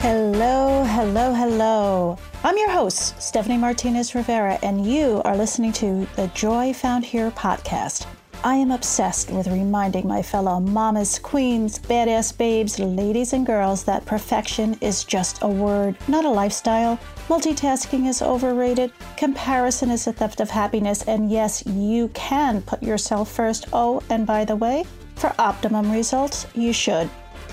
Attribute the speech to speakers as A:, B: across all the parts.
A: Hello, hello, hello. I'm your host, Stephanie Martinez Rivera, and you are listening to the Joy Found Here podcast. I am obsessed with reminding my fellow mamas, queens, badass babes, ladies, and girls that perfection is just a word, not a lifestyle. Multitasking is overrated, comparison is a theft of happiness, and yes, you can put yourself first. Oh, and by the way, for optimum results, you should.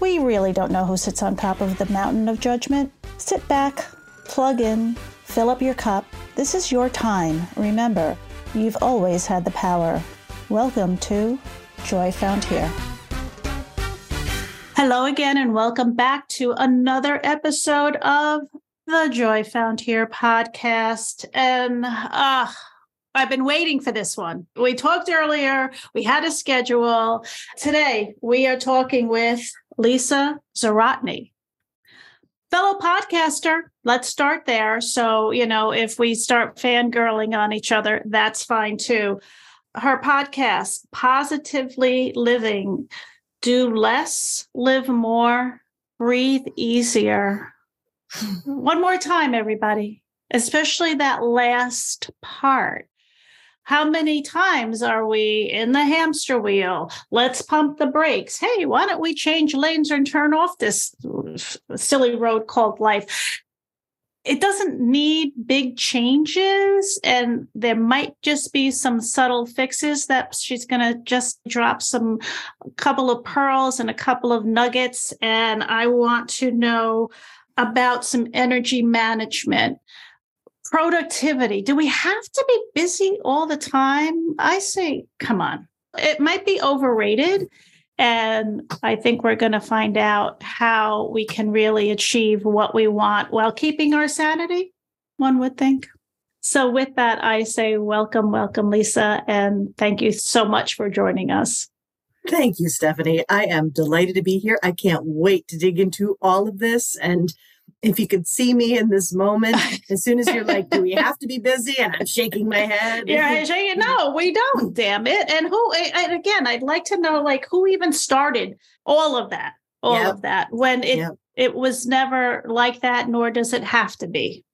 A: we really don't know who sits on top of the mountain of judgment. Sit back, plug in, fill up your cup. This is your time. Remember, you've always had the power. Welcome to Joy Found Here. Hello again, and welcome back to another episode of the Joy Found Here podcast. And uh, I've been waiting for this one. We talked earlier, we had a schedule. Today, we are talking with Lisa Zawrotny. Fellow podcaster, let's start there. So, you know, if we start fangirling on each other, that's fine too. Her podcast, Positively Living, Do Less, Live More, Breathe Easier. One more time, everybody, especially that last part. How many times are we in the hamster wheel? Let's pump the brakes. Hey, why don't we change lanes and turn off this silly road called life? It doesn't need big changes, and there might just be some subtle fixes that she's going to just drop some couple of pearls and a couple of nuggets. And I want to know about some energy management productivity. Do we have to be busy all the time? I say, come on. It might be overrated. And I think we're going to find out how we can really achieve what we want while keeping our sanity, one would think. So, with that, I say welcome, welcome, Lisa, and thank you so much for joining us.
B: Thank you, Stephanie. I am delighted to be here. I can't wait to dig into all of this and if you could see me in this moment, as soon as you're like, do we have to be busy? And I'm shaking my head.
A: Yeah, I shaking. No, we don't, damn it. And who, and again, I'd like to know like who even started all of that, all yep. of that when it, yep. it was never like that, nor does it have to be.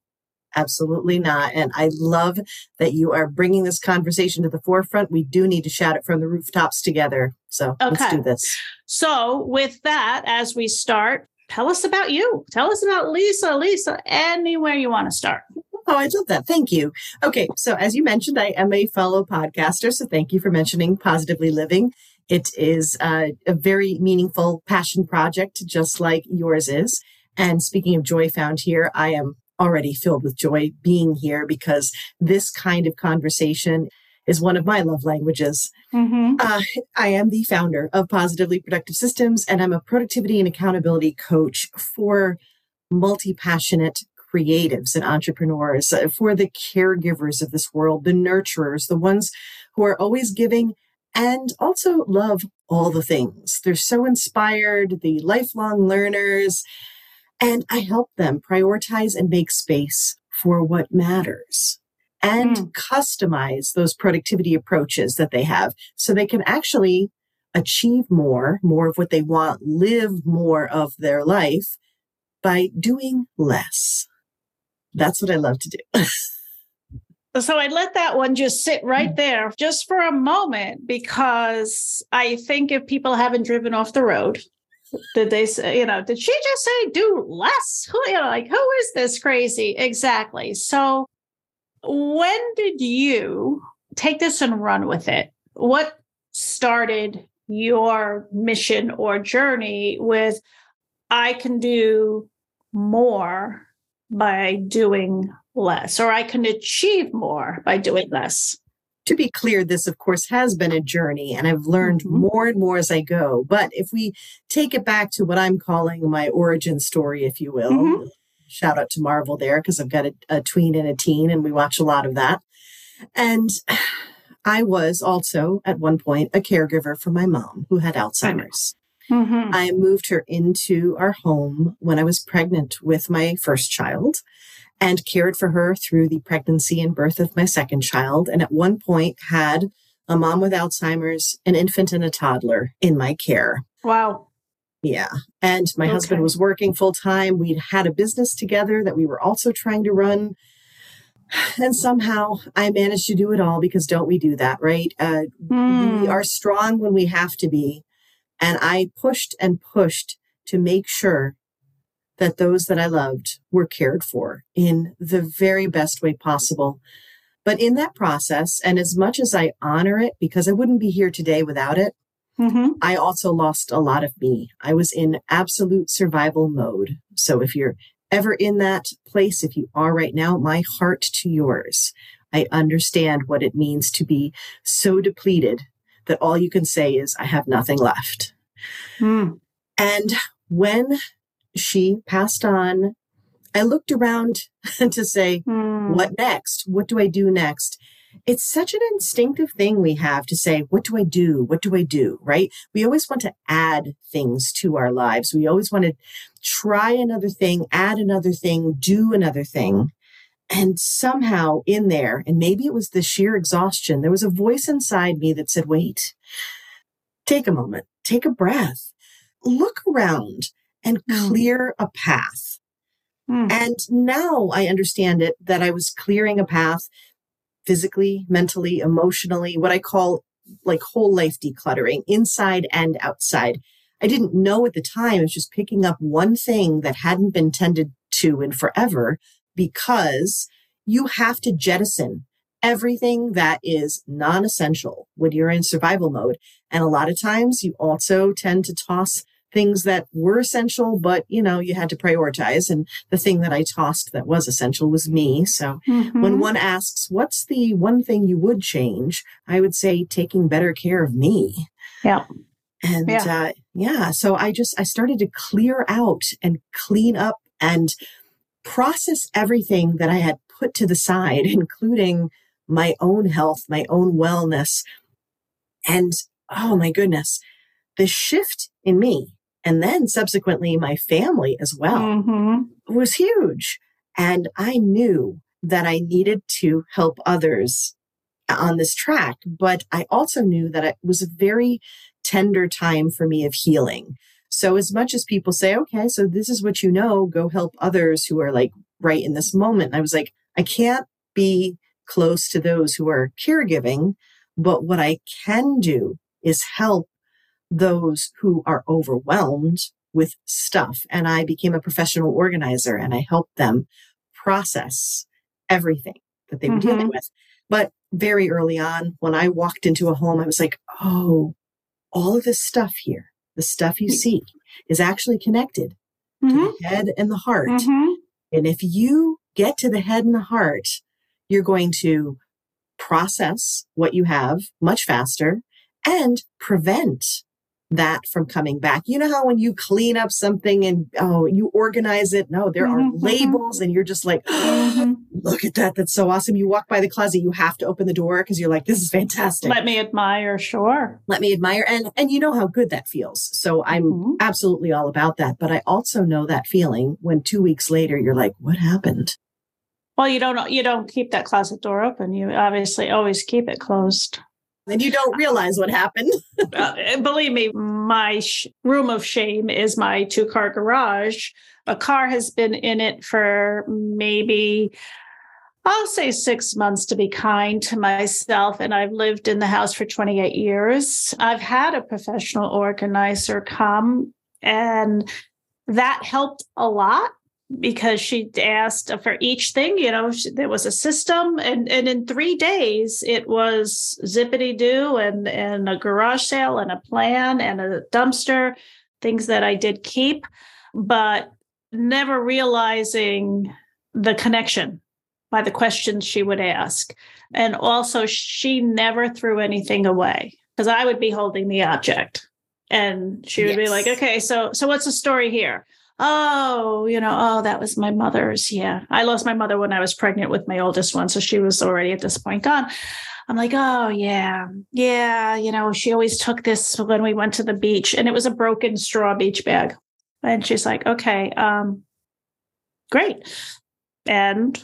B: Absolutely not. And I love that you are bringing this conversation to the forefront. We do need to shout it from the rooftops together. So okay. let's do this.
A: So, with that, as we start, tell us about you. Tell us about Lisa, Lisa, anywhere you want to start.
B: Oh, I love that. Thank you. Okay. So, as you mentioned, I am a fellow podcaster. So, thank you for mentioning Positively Living. It is uh, a very meaningful passion project, just like yours is. And speaking of joy found here, I am already filled with joy being here because this kind of conversation is one of my love languages. Mm-hmm. Uh, I am the founder of Positively Productive Systems, and I'm a productivity and accountability coach for multi passionate creatives and entrepreneurs, uh, for the caregivers of this world, the nurturers, the ones who are always giving and also love all the things. They're so inspired, the lifelong learners, and I help them prioritize and make space for what matters and mm. customize those productivity approaches that they have so they can actually achieve more, more of what they want, live more of their life by doing less. That's what I love to do.
A: so I let that one just sit right mm. there just for a moment because I think if people haven't driven off the road, did they say, you know, did she just say do less? Who, you know, like, who is this crazy? Exactly. So when did you take this and run with it? What started your mission or journey with I can do more by doing less, or I can achieve more by doing less.
B: To be clear, this, of course, has been a journey, and I've learned mm-hmm. more and more as I go. But if we take it back to what I'm calling my origin story, if you will, mm-hmm. Shout out to Marvel there, because I've got a, a tween and a teen, and we watch a lot of that. And I was also at one point a caregiver for my mom who had Alzheimer's. Mm-hmm. I moved her into our home when I was pregnant with my first child and cared for her through the pregnancy and birth of my second child. And at one point had a mom with Alzheimer's, an infant, and a toddler in my care.
A: Wow.
B: Yeah. And my okay. husband was working full time. We'd had a business together that we were also trying to run. And somehow I managed to do it all because don't we do that, right? Uh, mm. We are strong when we have to be. And I pushed and pushed to make sure that those that I loved were cared for in the very best way possible. But in that process, and as much as I honor it, because I wouldn't be here today without it, mm-hmm. I also lost a lot of me. I was in absolute survival mode. So if you're ever in that place, if you are right now, my heart to yours. I understand what it means to be so depleted that all you can say is, I have nothing left. Mm. And when she passed on, I looked around to say, mm. what next? What do I do next? It's such an instinctive thing we have to say, what do I do? What do I do? Right? We always want to add things to our lives. We always want to try another thing, add another thing, do another thing. And somehow in there, and maybe it was the sheer exhaustion, there was a voice inside me that said, wait, take a moment, take a breath, look around and hmm. clear a path. Mm. And now I understand it that I was clearing a path physically, mentally, emotionally, what I call like whole life decluttering, inside and outside. I didn't know at the time. I was just picking up one thing that hadn't been tended to in forever because you have to jettison everything that is non essential when you're in survival mode. And a lot of times you also tend to toss things that were essential, but you know, you had to prioritize. And the thing that I tossed that was essential was me. So mm-hmm. when one asks, what's the one thing you would change? I would say taking better care of me.
A: Yeah.
B: And yeah. Uh, yeah, so I just, I started to clear out and clean up and process everything that I had put to the side, including my own health, my own wellness. And oh my goodness, the shift in me and then subsequently my family as well mm-hmm. was huge. And I knew that I needed to help others on this track, but I also knew that it was a very tender time for me of healing. So as much as people say, okay, so this is what you know, go help others who are like right in this moment. I was like, I can't be close to those who are caregiving, but what I can do is help those who are overwhelmed with stuff. And I became a professional organizer and I helped them process everything that they were mm-hmm. dealing with. But very early on, when I walked into a home, I was like, oh, all of this stuff here, the stuff you see is actually connected mm-hmm. to the head and the heart. Mm-hmm. And if you get to the head and the heart, you're going to process what you have much faster and prevent that from coming back. You know how when you clean up something and oh, you organize it. No, there mm-hmm, are mm-hmm. labels and you're just like, mm-hmm. look at that. That's so awesome. You walk by the closet, you have to open the door because you're like, this is fantastic.
A: Let me admire. Sure.
B: Let me admire. And, and you know how good that feels. So I'm mm-hmm. absolutely all about that. But I also know that feeling when two weeks later, you're like, what happened?
A: Well, you don't, you don't keep that closet door open. You obviously always keep it closed
B: and you don't realize what happened.
A: uh, believe me, my sh- room of shame is my two car garage. A car has been in it for maybe, I'll say six months to be kind to myself. And I've lived in the house for 28 years. I've had a professional organizer come, and that helped a lot because she asked for each thing you know there was a system and and in three days it was zippity doo and and a garage sale and a plan and a dumpster things that i did keep but never realizing the connection by the questions she would ask. And also, she never threw anything away because I would be holding the object and she would yes. be like, okay, so, so what's the story here? Oh, you know, oh, that was my mother's. Yeah. I lost my mother when I was pregnant with my oldest one. So she was already at this point gone. I'm like, oh, yeah. Yeah. You know, she always took this when we went to the beach and it was a broken straw beach bag. And she's like, okay, um, great. And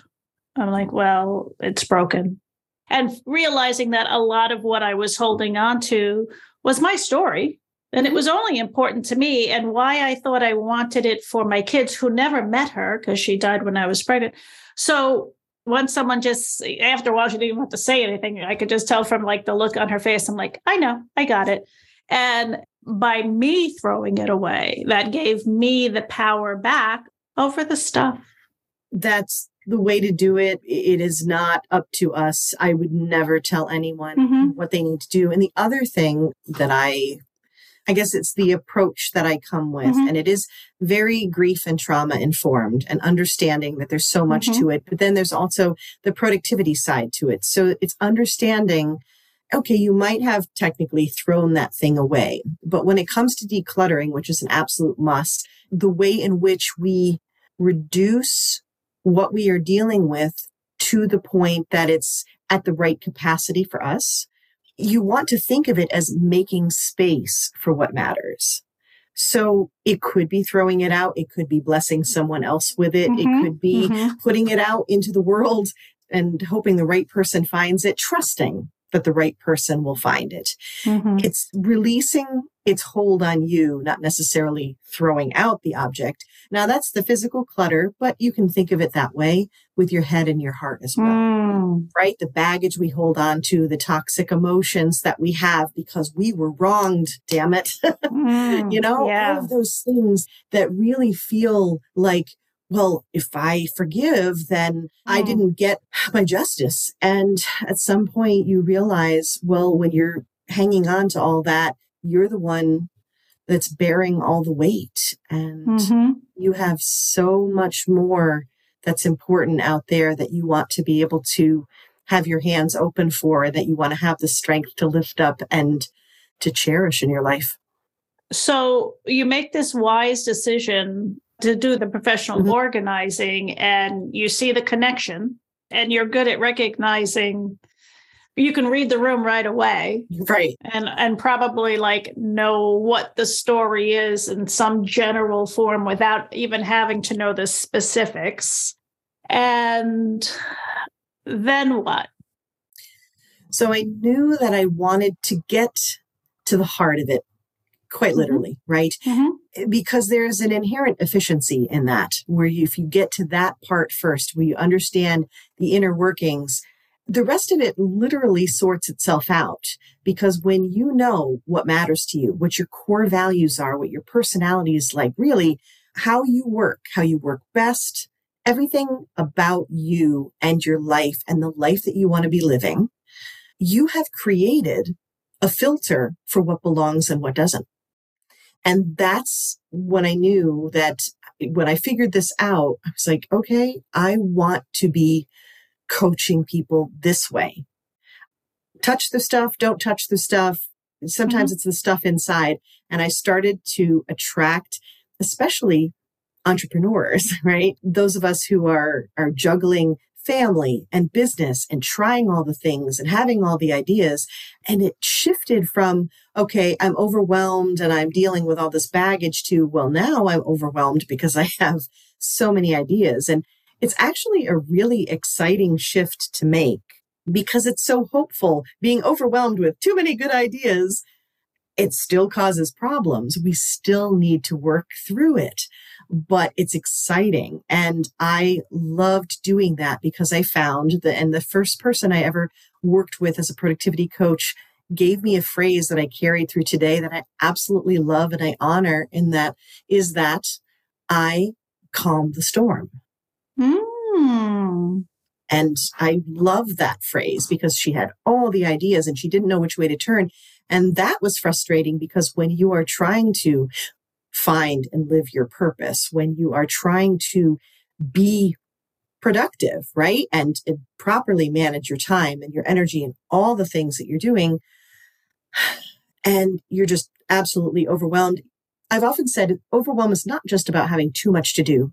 A: I'm like, well, it's broken. And realizing that a lot of what I was holding on to was my story. And it was only important to me and why I thought I wanted it for my kids who never met her because she died when I was pregnant. So once someone just after a while she didn't even have to say anything, I could just tell from like the look on her face. I'm like, I know, I got it. And by me throwing it away, that gave me the power back over the stuff.
B: That's the way to do it. It is not up to us. I would never tell anyone mm-hmm. what they need to do. And the other thing that I I guess it's the approach that I come with. Mm-hmm. And it is very grief and trauma informed and understanding that there's so much mm-hmm. to it. But then there's also the productivity side to it. So it's understanding, okay, you might have technically thrown that thing away. But when it comes to decluttering, which is an absolute must, the way in which we reduce what we are dealing with to the point that it's at the right capacity for us you want to think of it as making space for what matters. So it could be throwing it out. It could be blessing someone else with it. Mm-hmm. It could be mm-hmm. putting it out into the world and hoping the right person finds it, trusting that the right person will find it. Mm-hmm. It's releasing its hold on you, not necessarily throwing out the object. Now that's the physical clutter, but you can think of it that way with your head and your heart as well, mm. right? The baggage we hold on to, the toxic emotions that we have because we were wronged, damn it. mm, you know, yeah. all of those things that really feel like well, if I forgive, then I hmm. didn't get my justice. And at some point you realize, well, when you're hanging on to all that, you're the one that's bearing all the weight. And mm-hmm. you have so much more that's important out there that you want to be able to have your hands open for, that you want to have the strength to lift up and to cherish in your life.
A: So you make this wise decision to do the professional mm-hmm. organizing and you see the connection and you're good at recognizing you can read the room right away.
B: Right.
A: And and probably like know what the story is in some general form without even having to know the specifics. And then what?
B: So i knew that i wanted to get to the heart of it quite mm-hmm. literally mm-hmm. right mm-hmm. because there's an inherent efficiency in that where you, if you get to that part first where you understand the inner workings the rest of it literally sorts itself out because when you know what matters to you, what your core values are, what your personality is like, really how you work, how you work best, everything about you and your life and the life that you want to be living, you have created a filter for what belongs and what doesn't. And that's when I knew that when I figured this out, I was like, okay, I want to be coaching people this way. Touch the stuff, don't touch the stuff. Sometimes mm-hmm. it's the stuff inside. And I started to attract, especially entrepreneurs, right? Those of us who are, are juggling family and business and trying all the things and having all the ideas. And it shifted from, okay, I'm overwhelmed and I'm dealing with all this baggage to, well, now I'm overwhelmed because I have so many ideas. And it's actually a really exciting shift to make because it's so hopeful. Being overwhelmed with too many good ideas, it still causes problems. We still need to work through it, but it's exciting. And I loved doing that because I found that, and the first person I ever worked with as a productivity coach gave me a phrase that I carried through today that I absolutely love and I honor in that is that I calm the storm. Mm. And I love that phrase because she had all the ideas and she didn't know which way to turn. And that was frustrating because when you are trying to find and live your purpose, when you are trying to be productive, right? And, and properly manage your time and your energy and all the things that you're doing. And you're just absolutely overwhelmed. I've often said overwhelm is not just about having too much to do,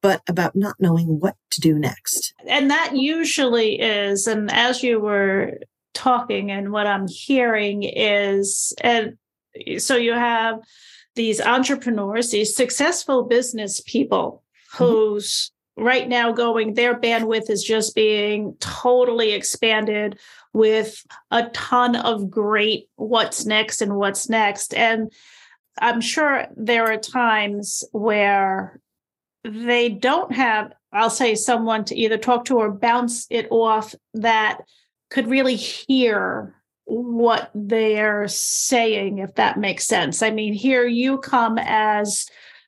B: but about not knowing what to do next.
A: And that usually is, and as you were talking, and what I'm hearing is, and so you have these entrepreneurs, these successful business people mm-hmm. who's right now going, their bandwidth is just being totally expanded with a ton of great what's next and what's next. And I'm sure there are times where they don't have, I'll say, someone to either talk to or bounce it off that could really hear what they're saying, if that makes sense. I mean, here you come as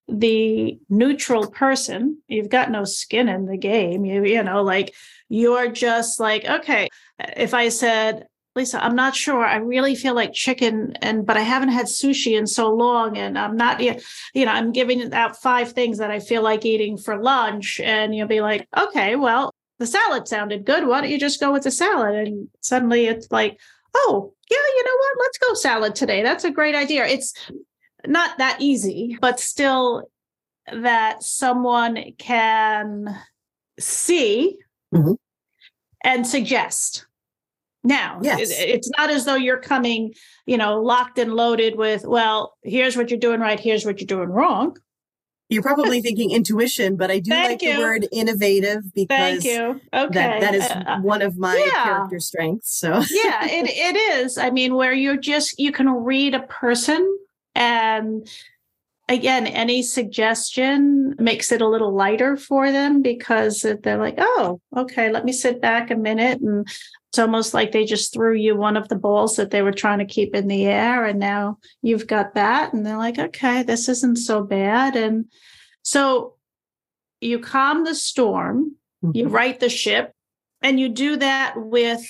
A: the neutral person. You've got no skin in the game. You, you know, like you're just like, okay, if I said, Lisa, I'm not sure. I really feel like chicken and but I haven't had sushi in so long and I'm not you know, I'm giving out five things that I feel like eating for lunch and you'll be like, "Okay, well, the salad sounded good. Why don't you just go with the salad?" And suddenly it's like, "Oh, yeah, you know what? Let's go salad today. That's a great idea." It's not that easy, but still that someone can see mm-hmm. and suggest now yes. it's not as though you're coming you know locked and loaded with well here's what you're doing right here's what you're doing wrong
B: you're probably thinking intuition but i do Thank like you. the word innovative because
A: Thank you. Okay.
B: that, that is uh, uh, one of my yeah. character strengths so
A: yeah it, it is i mean where you're just you can read a person and again, any suggestion makes it a little lighter for them because they're like, oh, okay, let me sit back a minute. And it's almost like they just threw you one of the balls that they were trying to keep in the air. And now you've got that. And they're like, okay, this isn't so bad. And so you calm the storm, mm-hmm. you right the ship, and you do that with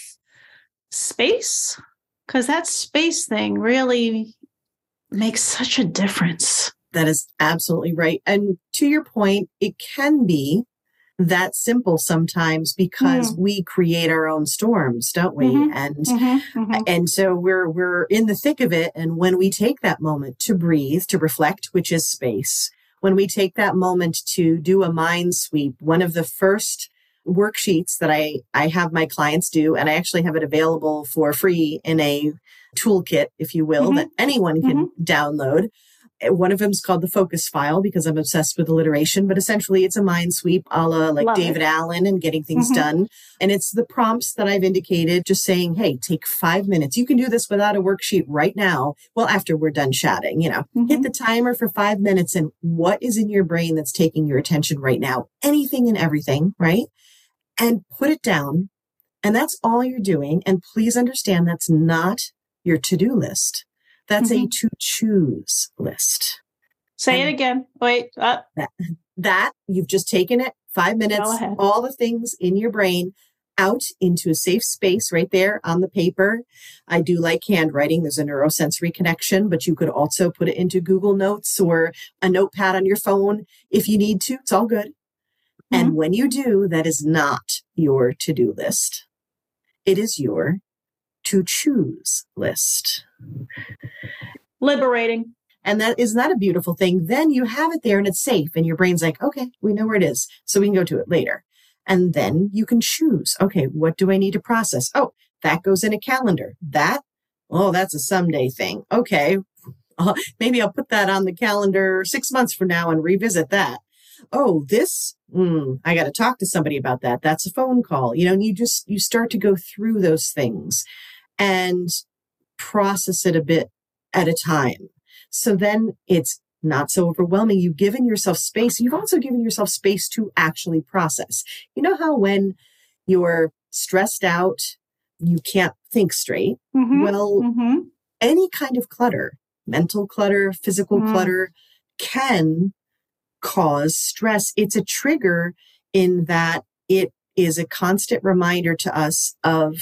A: space because that space thing really makes such a difference.
B: That is absolutely right. And to your point, it can be that simple sometimes because mm. we create our own storms, don't we? Mm-hmm. And mm-hmm. Mm-hmm. and so we're we're in the thick of it and when we take that moment to breathe, to reflect, which is space, when we take that moment to do a mind sweep, one of the first worksheets that I I have my clients do and I actually have it available for free in a toolkit if you will mm-hmm. that anyone can mm-hmm. download one of them is called the focus file because I'm obsessed with alliteration, but essentially it's a mind sweep a la like Love David it. Allen and getting things mm-hmm. done. And it's the prompts that I've indicated, just saying, Hey, take five minutes. You can do this without a worksheet right now. Well, after we're done chatting, you know, mm-hmm. hit the timer for five minutes and what is in your brain that's taking your attention right now? Anything and everything, right? And put it down. And that's all you're doing. And please understand that's not your to-do list. That's mm-hmm. a to choose list.
A: Say and it again. Wait. Uh.
B: That, that you've just taken it five minutes, all the things in your brain out into a safe space right there on the paper. I do like handwriting. There's a neurosensory connection, but you could also put it into Google Notes or a notepad on your phone if you need to. It's all good. Mm-hmm. And when you do, that is not your to do list. It is your to choose list.
A: Liberating.
B: And that isn't that a beautiful thing? Then you have it there and it's safe and your brain's like, okay, we know where it is. So we can go to it later. And then you can choose, okay, what do I need to process? Oh, that goes in a calendar. That, oh, that's a someday thing. Okay. Uh, maybe I'll put that on the calendar six months from now and revisit that. Oh, this, mm, I got to talk to somebody about that. That's a phone call. You know, and you just, you start to go through those things and process it a bit at a time. So then it's not so overwhelming. You've given yourself space. You've also given yourself space to actually process. You know how when you're stressed out, you can't think straight? Mm-hmm. Well, mm-hmm. any kind of clutter, mental clutter, physical mm. clutter, can cause stress. It's a trigger in that it is a constant reminder to us of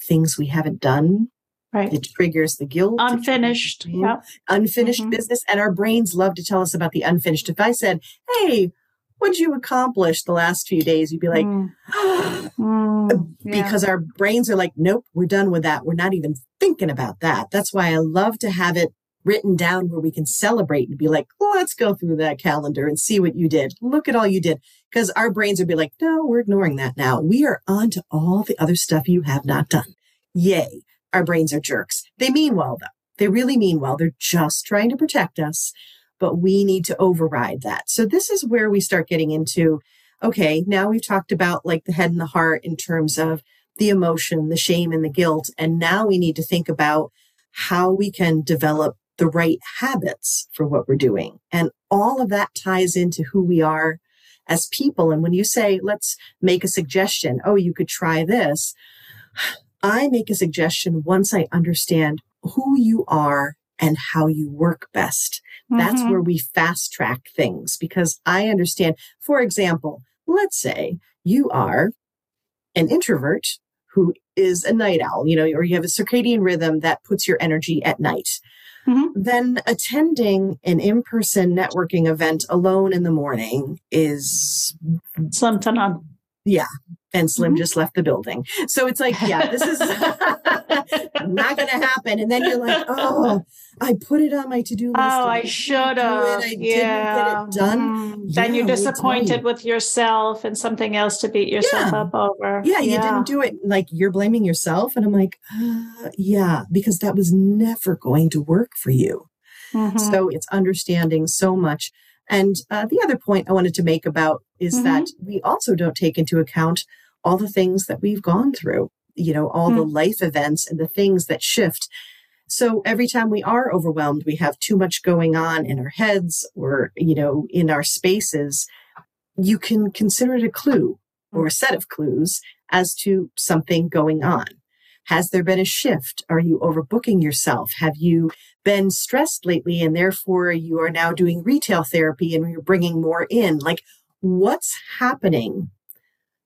B: things we haven't done.
A: Right.
B: It triggers the guilt.
A: Unfinished.
B: Yeah. Unfinished mm-hmm. business. And our brains love to tell us about the unfinished. If I said, Hey, what did you accomplish the last few days? You'd be like,
A: Mm. Mm. Yeah.
B: because our brains are like, nope, we're done with that. We're not even thinking about that. That's why I love to have it written down where we can celebrate and be like, let's go through that calendar and see what you did. Look at all you did. Because our brains would be like, no, we're ignoring that now. We are on to all the other stuff you have not done. Yay. Our brains are jerks. They mean well, though. They really mean well. They're just trying to protect us, but we need to override that. So this is where we start getting into, okay, now we've talked about like the head and the heart in terms of the emotion, the shame and the guilt. And now we need to think about how we can develop the right habits for what we're doing. And all of that ties into who we are as people. And when you say, let's make a suggestion, oh, you could try this. I make a suggestion once I understand who you are and how you work best. That's
A: Mhm.
B: where we fast track things because I understand. For example, let's say you are an introvert who is a night owl, you know, or you have a circadian rhythm that puts your energy at night.
A: Mhm.
B: Then attending an in person networking event alone in the morning is
A: to none.
B: and Slim
A: Mhm.
B: just left the building. So it's like, yeah, this is not going to happen. And then you're like, oh, I put it on my to do list.
A: Oh, I should have. Yeah.
B: didn't get it done.
A: Mm. Then
B: Yeah,
A: you're
B: me tell
A: disappointed with yourself and something else to beat yourself
B: Yeah.
A: up over.
B: Yeah, you didn't do it. Like you're blaming yourself. And I'm like, uh, yeah, because that was never going to work for you.
A: Mhm.
B: So it's understanding so much. And uh, the other point I wanted to make about is
A: Mhm.
B: that we also don't take into account all the things that we've gone through, you know, all the life events and the things that shift. So every time we are overwhelmed, we have too much going on in our heads or, you know, in our spaces, you can consider it a clue or a set of clues as to something going on. Has there been a shift? Are you overbooking yourself? Have you been stressed lately and therefore you are now doing retail therapy and you're bringing more in? Like, what's happening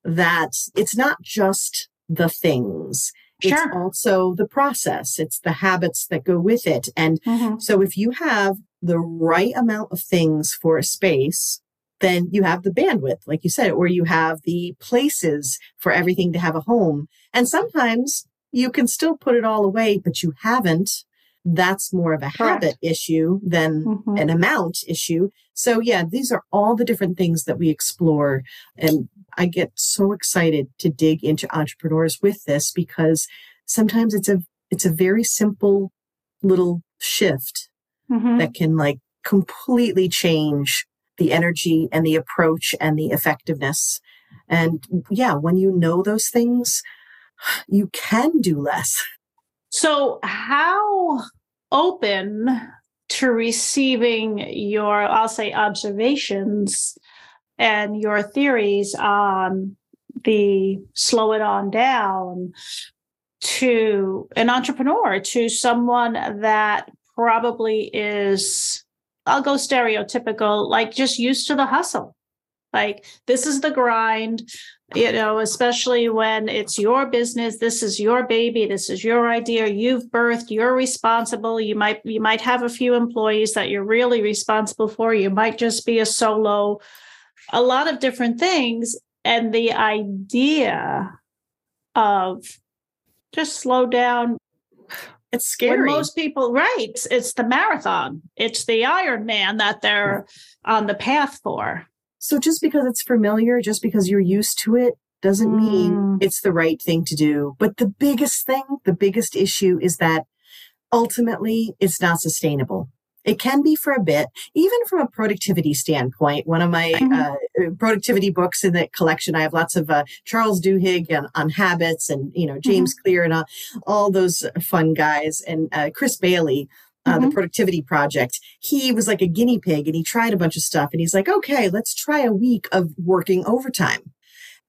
B: that it's not just the things,
A: Sure.
B: it's also the process, it's the habits that go with it. And
A: Mhm.
B: so if you have the right amount of things for a space, then you have the bandwidth, like you said, or you have the places for everything to have a home. And sometimes you can still put it all away, but you haven't. That's more of a
A: Correct.
B: habit issue than
A: Mhm.
B: an amount issue. So yeah, these are all the different things that we explore. And I get so excited to dig into entrepreneurs with this because sometimes it's a, it's a very simple little shift
A: Mhm.
B: that can like completely change the energy and the approach and the effectiveness. And yeah, when you know those things, you can do less.
A: So, how open to receiving your, I'll say, observations and your theories on the slow it on down to an entrepreneur, to someone that probably is, I'll go stereotypical, like just used to the hustle. Like, this is the grind you know, especially when it's your business, this is your baby, this is your idea, you've birthed, you're responsible. You might you might have a few employees that you're really responsible for. You might just be a solo, a lot of different things. And the idea of just slow down
B: It's
A: when
B: scary.
A: most people right it's, it's the marathon it's the iron man that they're on the path for
B: So just because it's familiar, just because you're used to it, doesn't mean
A: Mm.
B: it's the right thing to do. But the biggest thing, the biggest issue is that ultimately it's not sustainable. It can be for a bit, even from a productivity standpoint. One of my
A: Mhm.
B: uh, productivity books in the collection, I have lots of uh, Charles Duhigg on, on habits and, you know, James Clear and uh, all those fun guys and uh, Chris Bailey uh, the productivity project, he was like a guinea pig and he tried a bunch of stuff and he's like, okay, let's try a week of working overtime.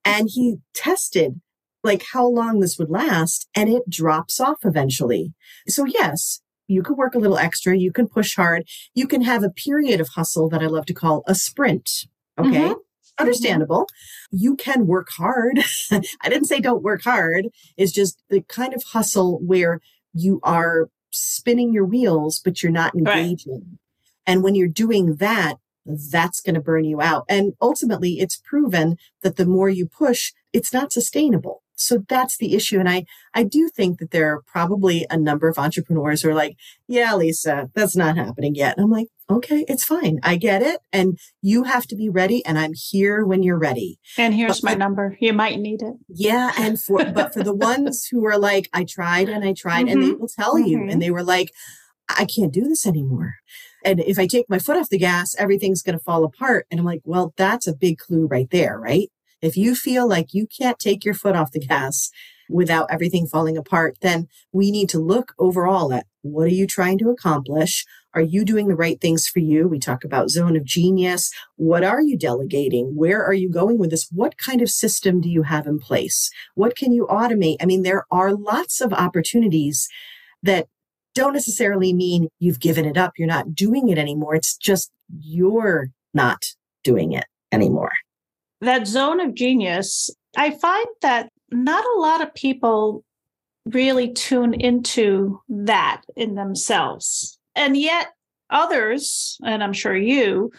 B: And he tested like how long this would last and it drops off eventually. So yes, you can work a little extra. You can push hard. You can have a period of hustle that I love to call a sprint. Okay.
A: Mhm.
B: Understandable. You can work hard. I didn't say don't work hard. It's just the kind of hustle where you are spinning your wheels, but you're not
A: Right.
B: engaging. And when you're doing that, that's going to burn you out. And ultimately, it's proven that the more you push, it's not sustainable. So that's the issue. And I, I do think that there are probably a number of entrepreneurs who are like, yeah, Lisa, that's not happening yet. And I'm like, okay, it's fine. I get it. And you have to be ready. And I'm here when you're ready.
A: And here's but my number. You might need it.
B: Yeah. And for, but for the ones who are like, I tried and I tried mm-hmm. and they mm-hmm. will tell mm-hmm. you, and they were like, I can't do this anymore. And if I take my foot off the gas, everything's going to fall apart. And I'm like, well, that's a big clue right there, right? If you feel like you can't take your foot off the gas without everything falling apart, then we need to look overall at what are you trying to accomplish? Are you doing the right things for you? We talk about zone of genius. What are you delegating? Where are you going with this? What kind of system do you have in place? What can you automate? I mean, there are lots of opportunities that don't necessarily mean you've given it up. You're not doing it anymore. It's just you're not doing it anymore.
A: That zone of genius, I find that not a lot of people really tune into that in themselves. And yet others, and I'm sure you,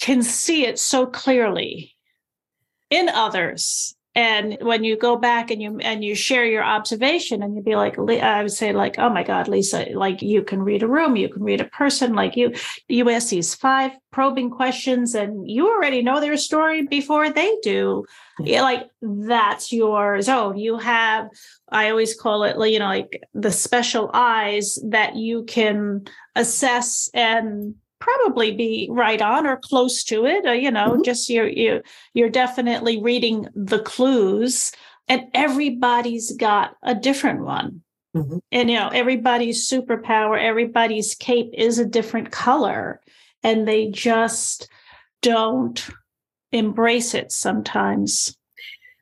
A: can see it so clearly in others and when you go back and you and you share your observation and you'd be like i would say like oh my god lisa like you can read a room you can read a person like you you ask these five probing questions and you already know their story before they do. Yeah, like that's your zone. You have i always call it you know like the special eyes that you can assess and probably be right on or close to it. Uh, you know, mm-hmm. just you're you you're definitely reading the clues, and everybody's got a different one. Mm-hmm. And you know, everybody's superpower, everybody's cape is a different color, and they just don't embrace it sometimes.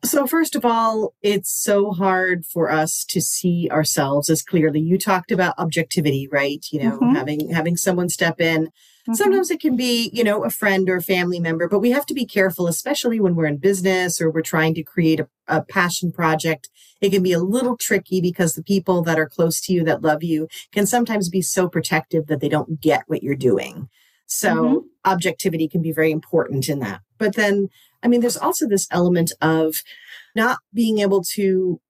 B: So, first of all, it's so hard for us to see ourselves as clearly. You talked about objectivity, right? You know, mm-hmm. having having someone step in. Mm-hmm. Sometimes it can be, you know, a friend or a family member, but we have to be careful, especially when we're in business or we're trying to create a, a passion project. It can be a little tricky because the people that are close to you that love you can sometimes be so protective that they don't get what you're doing. So mm-hmm. objectivity can be very important in that. But then I mean, there's also this element of not being able to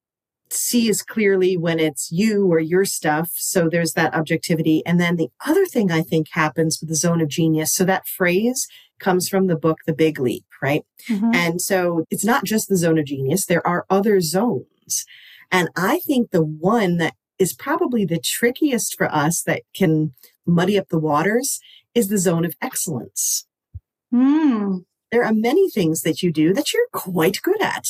B: see as clearly when it's you or your stuff. So there's that objectivity. And then the other thing I think happens with the zone of genius. So that phrase comes from the book, The Big Leap, right? Mm-hmm. And so it's not just the zone of genius. There are other zones. And I think the one that is probably the trickiest for us that can muddy up the waters is the zone of excellence.
A: Mm
B: there are many things that you do that you're quite good at.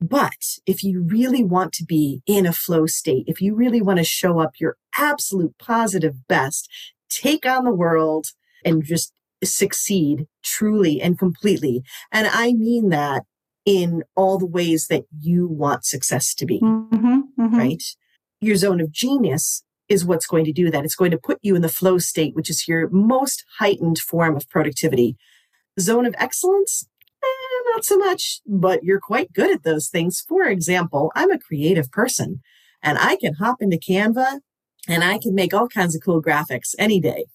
B: But if you really want to be in a flow state, if you really want to show up your absolute positive best, take on the world and just succeed truly and completely. And I mean that in all the ways that you want success to be,
A: mm-hmm, mm-hmm.
B: right? Your zone of genius is what's going to do that. It's going to put you in the flow state, which is your most heightened form of productivity. Zone of excellence? Eh, not so much, but you're quite good at those things. For example, I'm a creative person and I can hop into Canva and I can make all kinds of cool graphics any day.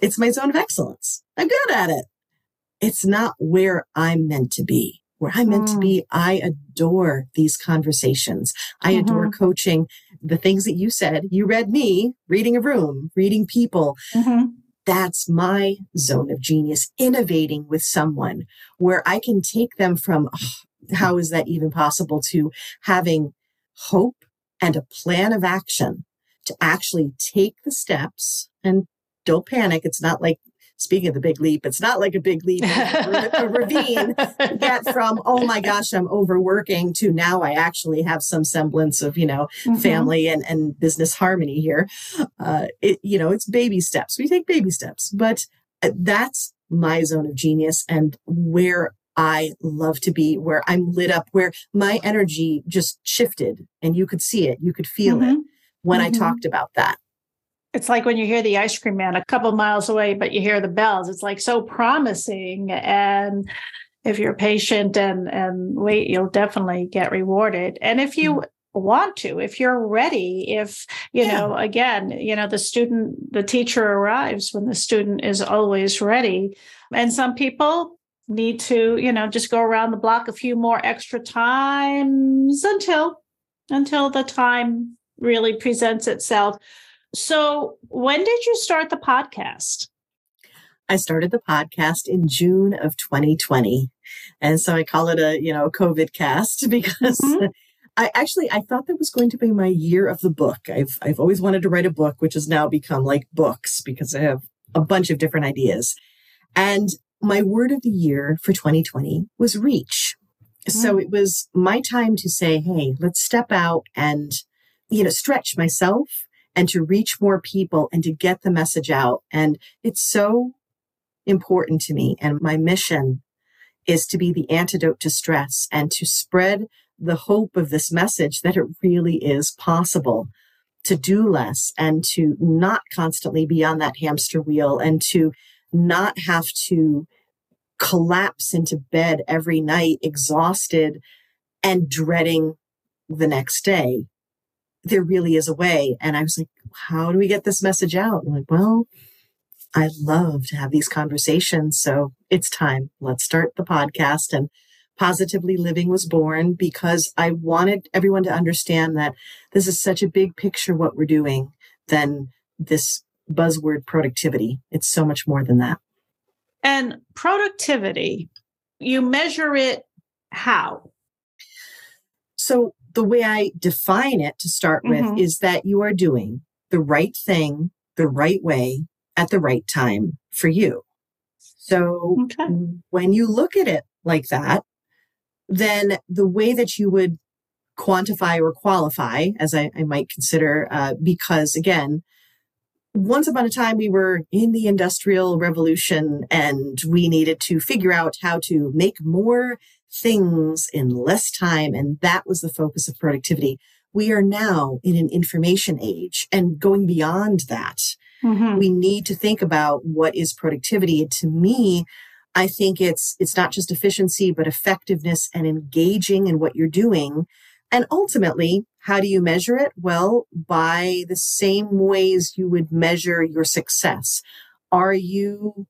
B: It's my zone of excellence. I'm good at it. It's not where I'm meant to be. Where I'm meant mm. to be, I adore these conversations. I mm-hmm. adore coaching. The things that you said, you read me reading a room, reading people.
A: Mm-hmm
B: that's my zone of genius, innovating with someone where I can take them from oh, how is that even possible to having hope and a plan of action to actually take the steps and don't panic. It's not like speaking of the big leap, it's not like a big leap, a ravine to get from, oh my gosh, I'm overworking to now I actually have some semblance of, you know, mm-hmm. family and, and business harmony here. Uh, it, you know, it's baby steps. We take baby steps, but uh, that's my zone of genius and where I love to be, where I'm lit up, where my energy just shifted and you could see it, you could feel mm-hmm. it when mm-hmm. I talked about that.
A: It's like when you hear the ice cream man a couple miles away, but you hear the bells. It's like so promising. And if you're patient and and wait, you'll definitely get rewarded. And if you mm-hmm. want to, if you're ready, if, you yeah. know, again, you know, the student, the teacher arrives when the student is always ready. And some people need to, you know, just go around the block a few more extra times until until the time really presents itself. So, when did you start the podcast?
B: I started the podcast in June of 2020. And so I call it a, you know, COVID cast because mm-hmm. I actually I thought that was going to be my year of the book. I've I've always wanted to write a book, which has now become like books because I have a bunch of different ideas. And my word of the year for 2020 was reach. Mm-hmm. So mm. it was my time to say, hey, let's step out and, you know, stretch myself and to reach more people and to get the message out. And it's so important to me. And my mission is to be the antidote to stress and to spread the hope of this message that it really is possible to do less and to not constantly be on that hamster wheel and to not have to collapse into bed every night exhausted and dreading the next day. There really is a way. And I was like, how do we get this message out? I'm like, well, I love to have these conversations. So it's time. Let's start the podcast. And Positively Living was born because I wanted everyone to understand that this is such a big picture what we're doing than this buzzword productivity. It's so much more than that.
A: And productivity, you measure it how?
B: So, the way I define it to start mm-hmm. with is that you are doing the right thing the right way at the right time for you. So, okay. when you look at it like that, then the way that you would quantify or qualify, as I, I might consider, uh, because again, once upon a time we were in the industrial revolution and we needed to figure out how to make more things in less time. And that was the focus of productivity. We are now in an information age and going beyond that. Mm-hmm. We need to think about what is productivity. And to me, I think it's it's not just efficiency, but effectiveness and engaging in what you're doing. And ultimately, how do you measure it? Well, by the same ways you would measure your success. Are you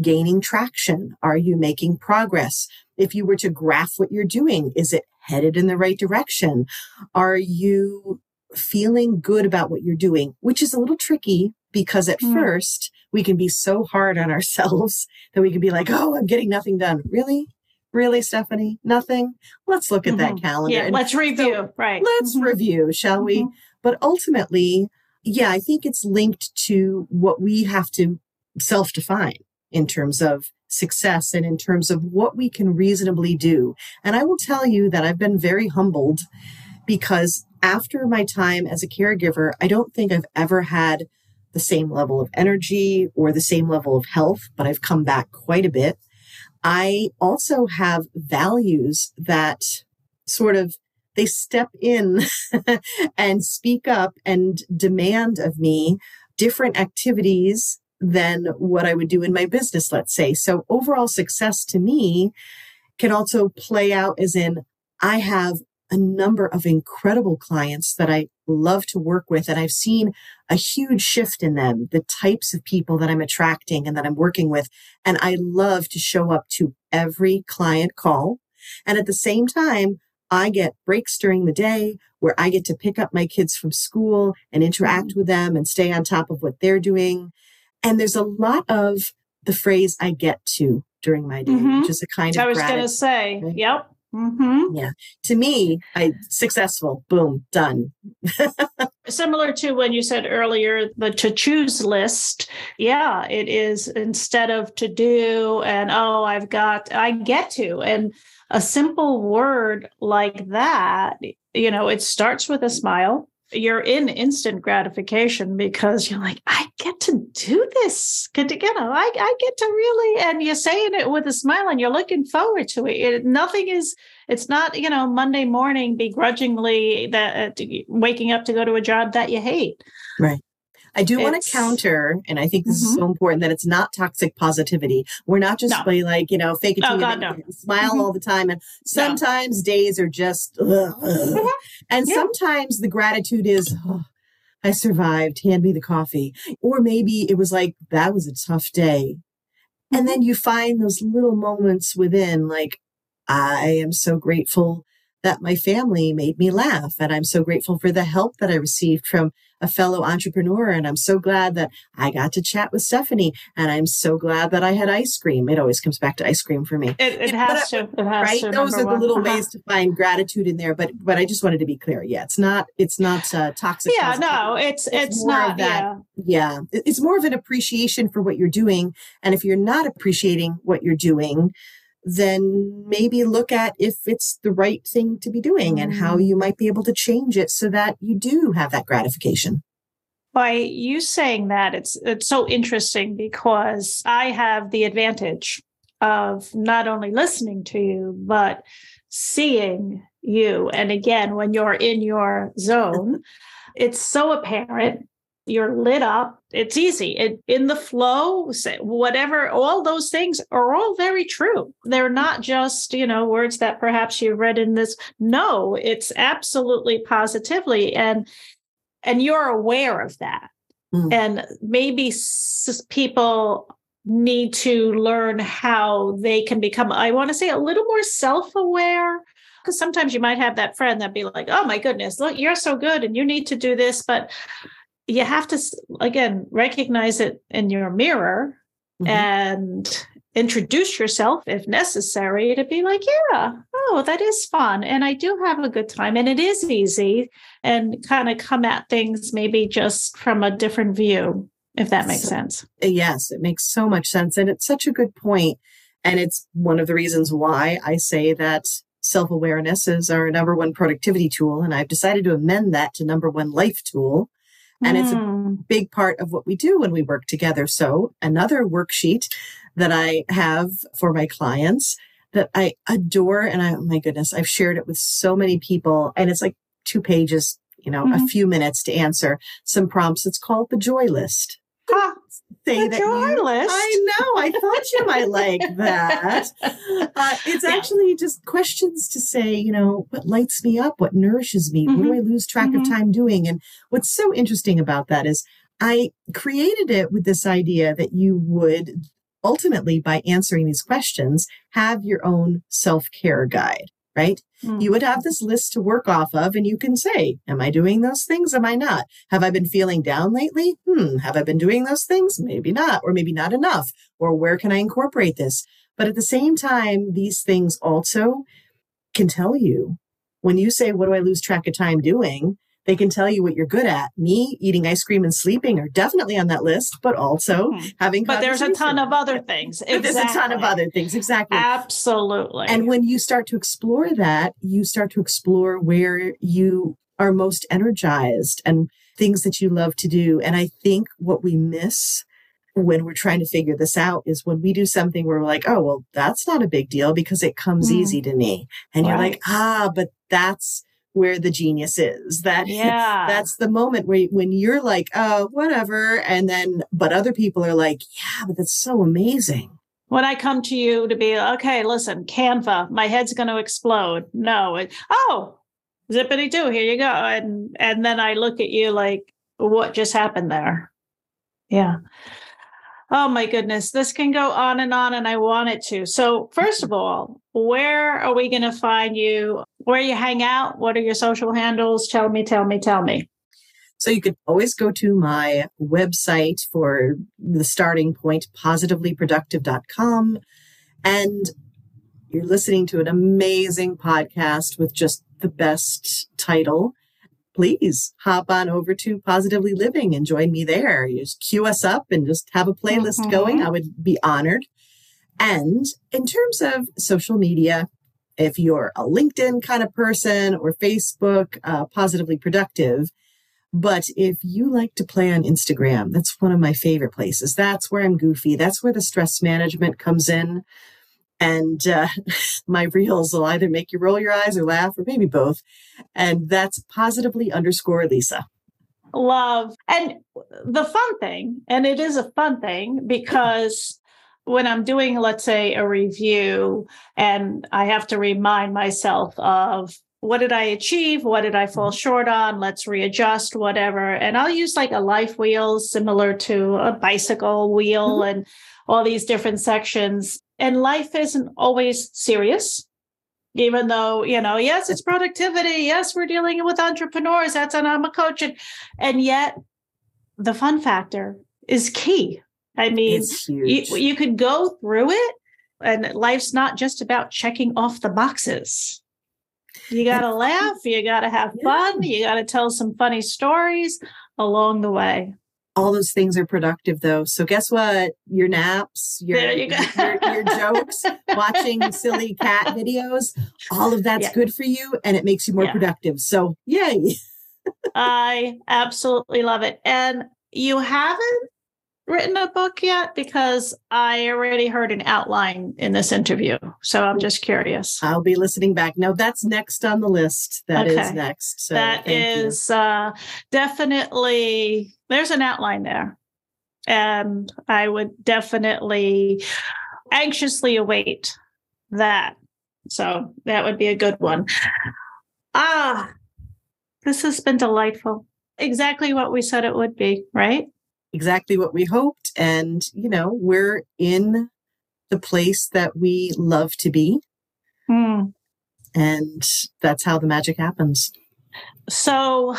B: gaining traction? Are you making progress? If you were to graph what you're doing, is it headed in the right direction? Are you feeling good about what you're doing? Which is a little tricky because at mm. first we can be so hard on ourselves that we can be like, oh, I'm getting nothing done. Really? Really, Stephanie? Nothing? Let's look at mm-hmm. that calendar.
A: Yeah,
B: and
A: let's review. So right.
B: Let's mm-hmm. review, shall we? Mm-hmm. But ultimately, yeah, I think it's linked to what we have to self define in terms of success and in terms of what we can reasonably do. And I will tell you that I've been very humbled because after my time as a caregiver, I don't think I've ever had the same level of energy or the same level of health, but I've come back quite a bit. I also have values that sort of they step in and speak up and demand of me different activities than what I would do in my business, let's say. So overall success to me can also play out as in I have a number of incredible clients that I love to work with. And I've seen a huge shift in them, the types of people that I'm attracting and that I'm working with. And I love to show up to every client call. And at the same time, I get breaks during the day where I get to pick up my kids from school and interact mm-hmm. with them and stay on top of what they're doing. And there's a lot of the phrase I get to during my day, mm-hmm. which is a kind of
A: I was going to say, right? yep.
B: Mm-hmm. Yeah. To me, I successful. Boom, done.
A: Similar to when you said earlier, the to choose list. Yeah, it is instead of to do and oh, I've got, I get to. And a simple word like that, you know, it starts with a smile you're in instant gratification because you're like, I get to do this. You know, I, I get to really, and you're saying it with a smile and you're looking forward to it. it nothing is, it's not, you know, Monday morning begrudgingly that uh, waking up to go to a job that you hate.
B: Right. I do want to counter, and I think this mm-hmm. is so important that it's not toxic positivity. We're not just no. like, you know, fake it
A: oh, God, no.
B: smile mm-hmm. all the time. And sometimes no. days are just, ugh, ugh. Mm-hmm. and yeah. sometimes the gratitude is, oh, I survived, hand me the coffee. Or maybe it was like, that was a tough day. And mm-hmm. then you find those little moments within, like, I am so grateful that my family made me laugh. And I'm so grateful for the help that I received from a fellow entrepreneur. And I'm so glad that I got to chat with Stephanie. And I'm so glad that I had ice cream. It always comes back to ice cream for me.
A: It, it has to. It has
B: right?
A: To,
B: Those are the
A: one.
B: little ways to find gratitude in there. But but I just wanted to be clear. Yeah, it's not it's not uh, toxic.
A: Yeah, no, it's it's,
B: it's
A: not
B: that. Yeah. yeah, it's more of an appreciation for what you're doing. And if you're not appreciating what you're doing, then maybe look at if it's the right thing to be doing and how mm. you might be able to change it so that you do have that gratification.
A: By you saying that, it's it's so interesting because I have the advantage of not only listening to you, but seeing you. And again, when you're in your zone, it's so apparent you're lit up it's easy. It, in the flow whatever all those things are all very true. They're not just you know words that perhaps you've read in this. No it's absolutely positively and and you're aware of that. Mm. and maybe s- people need to learn how they can become i want to say a little more self-aware because sometimes you might have that friend that be like oh my goodness look you're so good and you need to do this but you have to again recognize it in your mirror mm-hmm. and introduce yourself if necessary to be like yeah oh that is fun and i do have a good time and it is easy and kind of come at things maybe just from a different view if that makes sense
B: yes it makes so much sense and it's such a good point and it's one of the reasons why i say that self-awareness is our number one productivity tool and i've decided to amend that to number one life tool and mm. it's a hmm. big part of what we do when we work together. So another worksheet that I have for my clients that I adore. And I, oh my goodness, I've shared it with so many people and it's like two pages, you know, mm-hmm. a few minutes to answer some prompts. It's called the joy list.
A: Ah, say that you.
B: I know. I thought you might like that. Uh, it's yeah. actually just questions to say, you know, what lights me up, what nourishes me, mm-hmm. what do mm-hmm. I lose track mm-hmm. of time doing? And what's so interesting about that is I created it with this idea that you would ultimately, by answering these questions, have your own self care guide right? Mm. You would have this list to work off of, and you can say, Am I doing those things? Am I not? Have I been feeling down lately? Hmm, have I been doing those things? Maybe not, or maybe not enough. Or where can I incorporate this? But at the same time, these things also can tell you when you say, What do I lose track of time doing? They can tell you what you're good at. Me eating ice cream and sleeping are definitely on that list, but also mm-hmm. having.
A: But there's a ton of other things.
B: Exactly. there's a ton of other things. Exactly.
A: Absolutely.
B: And when you start to explore that, you start to explore where you are most energized and things that you love to do. And I think what we miss when we're trying to figure this out is when we do something where we're like, oh, well, that's not a big deal because it comes mm. easy to me. And right. you're like, ah, but that's where the genius is. That
A: yeah.
B: that's the moment where when you're like, oh, whatever, and then but other people are like, yeah, but that's so amazing.
A: When I come to you to be okay, listen, Canva, my head's going to explode. No, it, oh, zippity doo, here you go, and and then I look at you like, what just happened there? Yeah. Oh my goodness, this can go on and on, and I want it to. So, first of all, where are we going to find you? Where you hang out? What are your social handles? Tell me, tell me, tell me.
B: So, you can always go to my website for the starting point, positivelyproductive.com. And you're listening to an amazing podcast with just the best title please hop on over to Positively Living and join me there. You just queue us up and just have a playlist mm-hmm. going. I would be honored. And in terms of social media, if you're a LinkedIn kind of person or Facebook, uh, Positively Productive, but if you like to play on Instagram, that's one of my favorite places. That's where I'm goofy. That's where the stress management comes in. And uh, my reels will either make you roll your eyes or laugh, or maybe both. And that's positively underscore Lisa.
A: love. And the fun thing, and it is a fun thing because when I'm doing, let's say, a review and I have to remind myself of what did I achieve? What did I fall mm-hmm. short on? Let's readjust, whatever. And I'll use like a life wheel similar to a bicycle wheel mm-hmm. and all these different sections. And life isn't always serious, even though, you know, yes, it's productivity. Yes, we're dealing with entrepreneurs. That's and I'm a coach. And, and yet the fun factor is key. I mean, you, you could go through it and life's not just about checking off the boxes you got to laugh. You got to have fun. You got to tell some funny stories along the way.
B: All those things are productive, though. So guess what? Your naps, your you your, your, jokes, watching silly cat videos, all of that's yeah. good for you, and it makes you more yeah. productive. So yay!
A: I absolutely love it. And you haven't written a book yet? Because I already heard an outline in this interview. So I'm just curious.
B: I'll be listening back. No, that's next on the list. That okay. is next.
A: So that is uh, definitely, there's an outline there. And I would definitely anxiously await that. So that would be a good one. Ah, this has been delightful. Exactly what we said it would be, right?
B: exactly what we hoped. And, you know, we're in the place that we love to be. Mm. And that's how the magic happens.
A: So,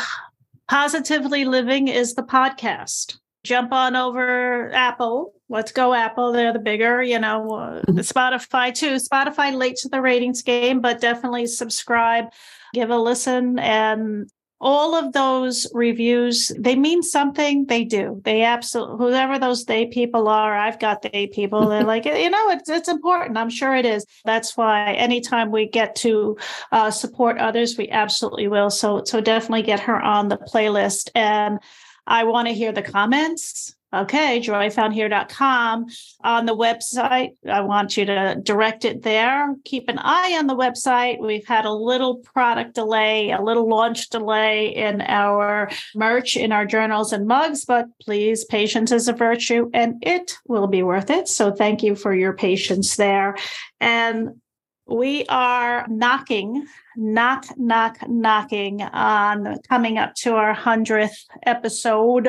A: Positively Living is the podcast. Jump on over Apple. Let's go, Apple. They're the bigger, you know, uh, mm-hmm. Spotify too. Spotify late to the ratings game, but definitely subscribe, give a listen, and all of those reviews they mean something they do. They absolutely whoever those they people are i've got they people they're like you know it's, it's important. I'm sure it is. That's why anytime we get to uh, support others we absolutely will. So so definitely get her on the playlist. And i want to hear the comments Okay, joyfoundhere.com on the website. I want you to direct it there. Keep an eye on the website. We've had a little product delay, a little launch delay in our merch, in our journals and mugs, but please, patience is a virtue and it will be worth it. So thank you for your patience there. And we are knocking, knock, knock, knocking on coming up to our 100th episode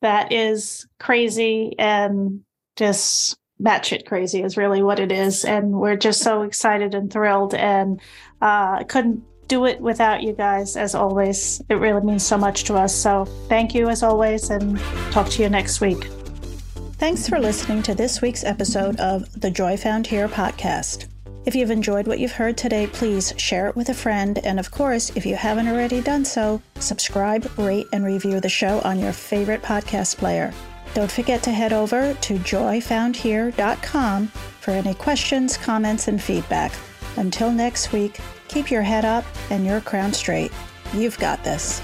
A: that is crazy and just batshit crazy is really what it is. And we're just so excited and thrilled. And uh, couldn't do it without you guys, as always. It really means so much to us. So thank you, as always, and talk to you next week. Thanks for listening to this week's episode of the Joy Found Here podcast. If you've enjoyed what you've heard today, please share it with a friend. And of course, if you haven't already done so, subscribe, rate, and review the show on your favorite podcast player. Don't forget to head over to joyfoundhere.com for any questions, comments, and feedback. Until next week, keep your head up and your crown straight. You've got this.